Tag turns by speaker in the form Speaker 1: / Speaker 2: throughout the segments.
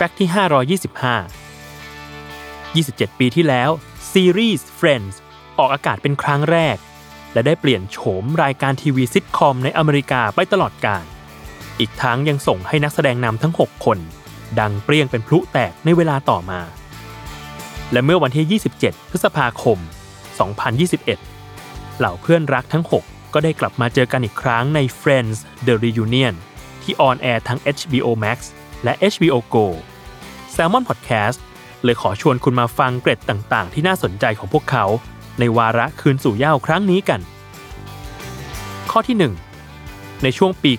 Speaker 1: ฟกต์ที่ 525 27 ปีที่แล้ว ซีรีส์ Friends ออกอากาศเป็นครั้งแรก และได้เปลี่ยนโฉมรายการทีวีซิทคอมในอเมริกาไปตลอดกาลอีกทั้งยังส่งให้นักแสดงนำทั้ง 6 คน ดังเปรี้ยงเป็นพลุแตกในเวลาต่อมา และเมื่อวันที่ 27 พฤษภาคม 2021 เหล่าเพื่อนรักทั้ง 6 ก็ได้กลับมาเจอกันอีกครั้งใน Friends The Reunion ที่ออนแอร์ทั้ง HBO Max และ HBO Go Salmon Podcast เลยขอชวนคุณมาฟังเกร็ดต่างๆ ที่น่าสนใจของพวกเขา ในวาระคืนสู่เหย้าครั้งนี้กัน ข้อที่ 1 ในช่วงปี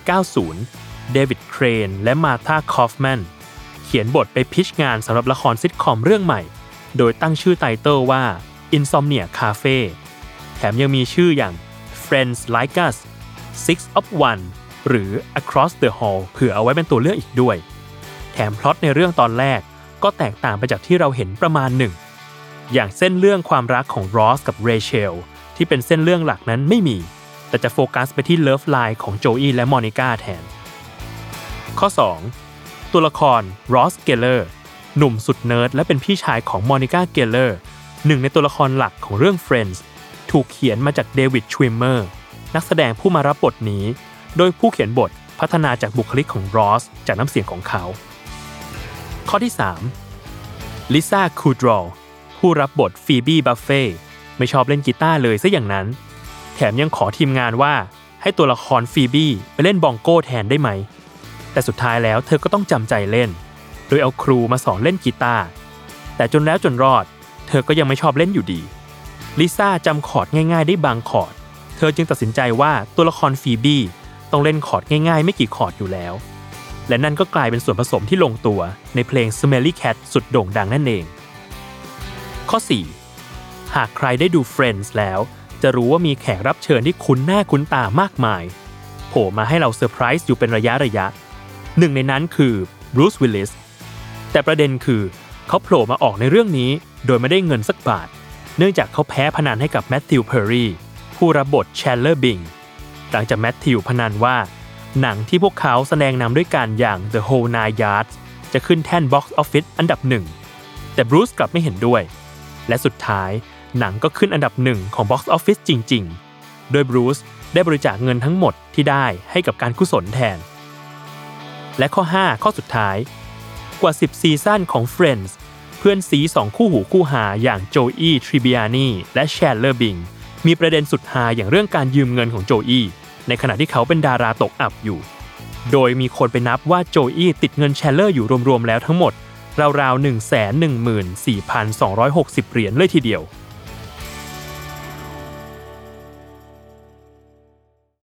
Speaker 1: 90 เดวิดเครนและมาธาคอฟแมนเขียนบทไป pitch งานสำหรับละครซิทคอมเรื่องใหม่ โดยตั้งชื่อ title ว่า Insomnia Cafe แถมยังมีชื่ออย่าง Friends Like Us Six of One หรือ Across the Hall เผื่อเอาไว้เป็นตัวเลือกอีกด้วย แถมพล็อตในเรื่องตอนแรกก็แตกต่างไปจากที่เราเห็นประมาณหนึ่ง อย่างเส้นเรื่องความรักของรอสกับเรเชลที่เป็นเส้นเรื่องหลักนั้นไม่มี แต่จะโฟกัสไปที่ love line ของโจอี้และมอนิก้าแทน ข้อ 2 ตัวละครรอสเกลเลอร์หนุ่มสุดเนิร์ดและเป็นพี่ชายของมอนิก้าเกลเลอร์หนึ่งในตัวละครหลักของเรื่อง Friends ถูกเขียนมาจากเดวิดชวิมเมอร์นักแสดงผู้มารับบทนี้ โดยผู้เขียนบทพัฒนาจากบุคลิกของรอสจากน้ำเสียงของเขา ข้อที่ 3 ลิซ่าคูดรอลผู้รับบทฟีบี้บัฟเฟ่ไม่ชอบเล่นกีตาร์เลยซะอย่างนั้น แถมยังขอทีมงานว่าให้ตัวละครฟีบี้ไปเล่นบองโก้แทนได้ไหม แต่สุดท้ายแล้วเธอก็ต้องจำใจเล่น โดยเอาครูมาสอนเล่นกีตาร์ แต่จนแล้วจนรอด เธอก็ยังไม่ชอบเล่นอยู่ดี ลิซ่าจำคอร์ดง่ายๆได้บางคอร์ด เธอจึงตัดสินใจว่าตัวละครฟีบี้ต้องเล่นคอร์ดง่ายๆ ไม่กี่คอร์ดอยู่แล้ว และนั่นก็กลายเป็นส่วนผสมที่ลงตัวในเพลง Smelly Cat สุดโด่งดังนั่นเอง ข้อ 4 หากใครได้ดู Friends แล้ว จะรู้ว่ามีแขกรับเชิญที่คุ้นหน้าคุ้นตามากมายโผล่มาให้เราเซอร์ไพรส์อยู่เป็นระยะระยะ หนึ่งในนั้นคือบรูซวิลลิสแต่ประเด็นคือเขาโผล่มาออกในเรื่องนี้ โดยไม่ได้เงินสักบาท เนื่องจากเขาแพ้พนันให้กับแมทธิวเพอร์รีผู้รับบทแชนด์เลอร์บิงหลังจากแมทธิวพนันว่า หนังที่พวกเขาแสดงนำด้วยกันอย่าง The Whole Nine Yards จะขึ้นแท่น Box Office อันดับหนึ่ง แต่บรูซกลับไม่เห็นด้วย และสุดท้ายหนังก็ขึ้นอันดับหนึ่งของ Box Office จริง ๆ โดยบรูซได้บริจาคเงินทั้งหมดที่ได้ให้กับการกุศลแทน และข้อ 5 ข้อสุดท้าย กว่า 10 ซีซั่นของ Friends เพื่อนซีสองคู่หูคู่หาอย่างโจอี้ทริบิอานีและแชนด์เลอร์บิงมีประเด็นสุดฮาอย่างเรื่องการยืมเงินของโจอี้ ในขณะที่เขาเป็นดาราตกอับอยู่ โดยมีคนไปนับว่าโจอี้ติดเงินแชนด์เลอร์อยู่รวมๆแล้วทั้งหมดราวๆ1 1 4 2 6 0 เหรียญเลยทีเดียว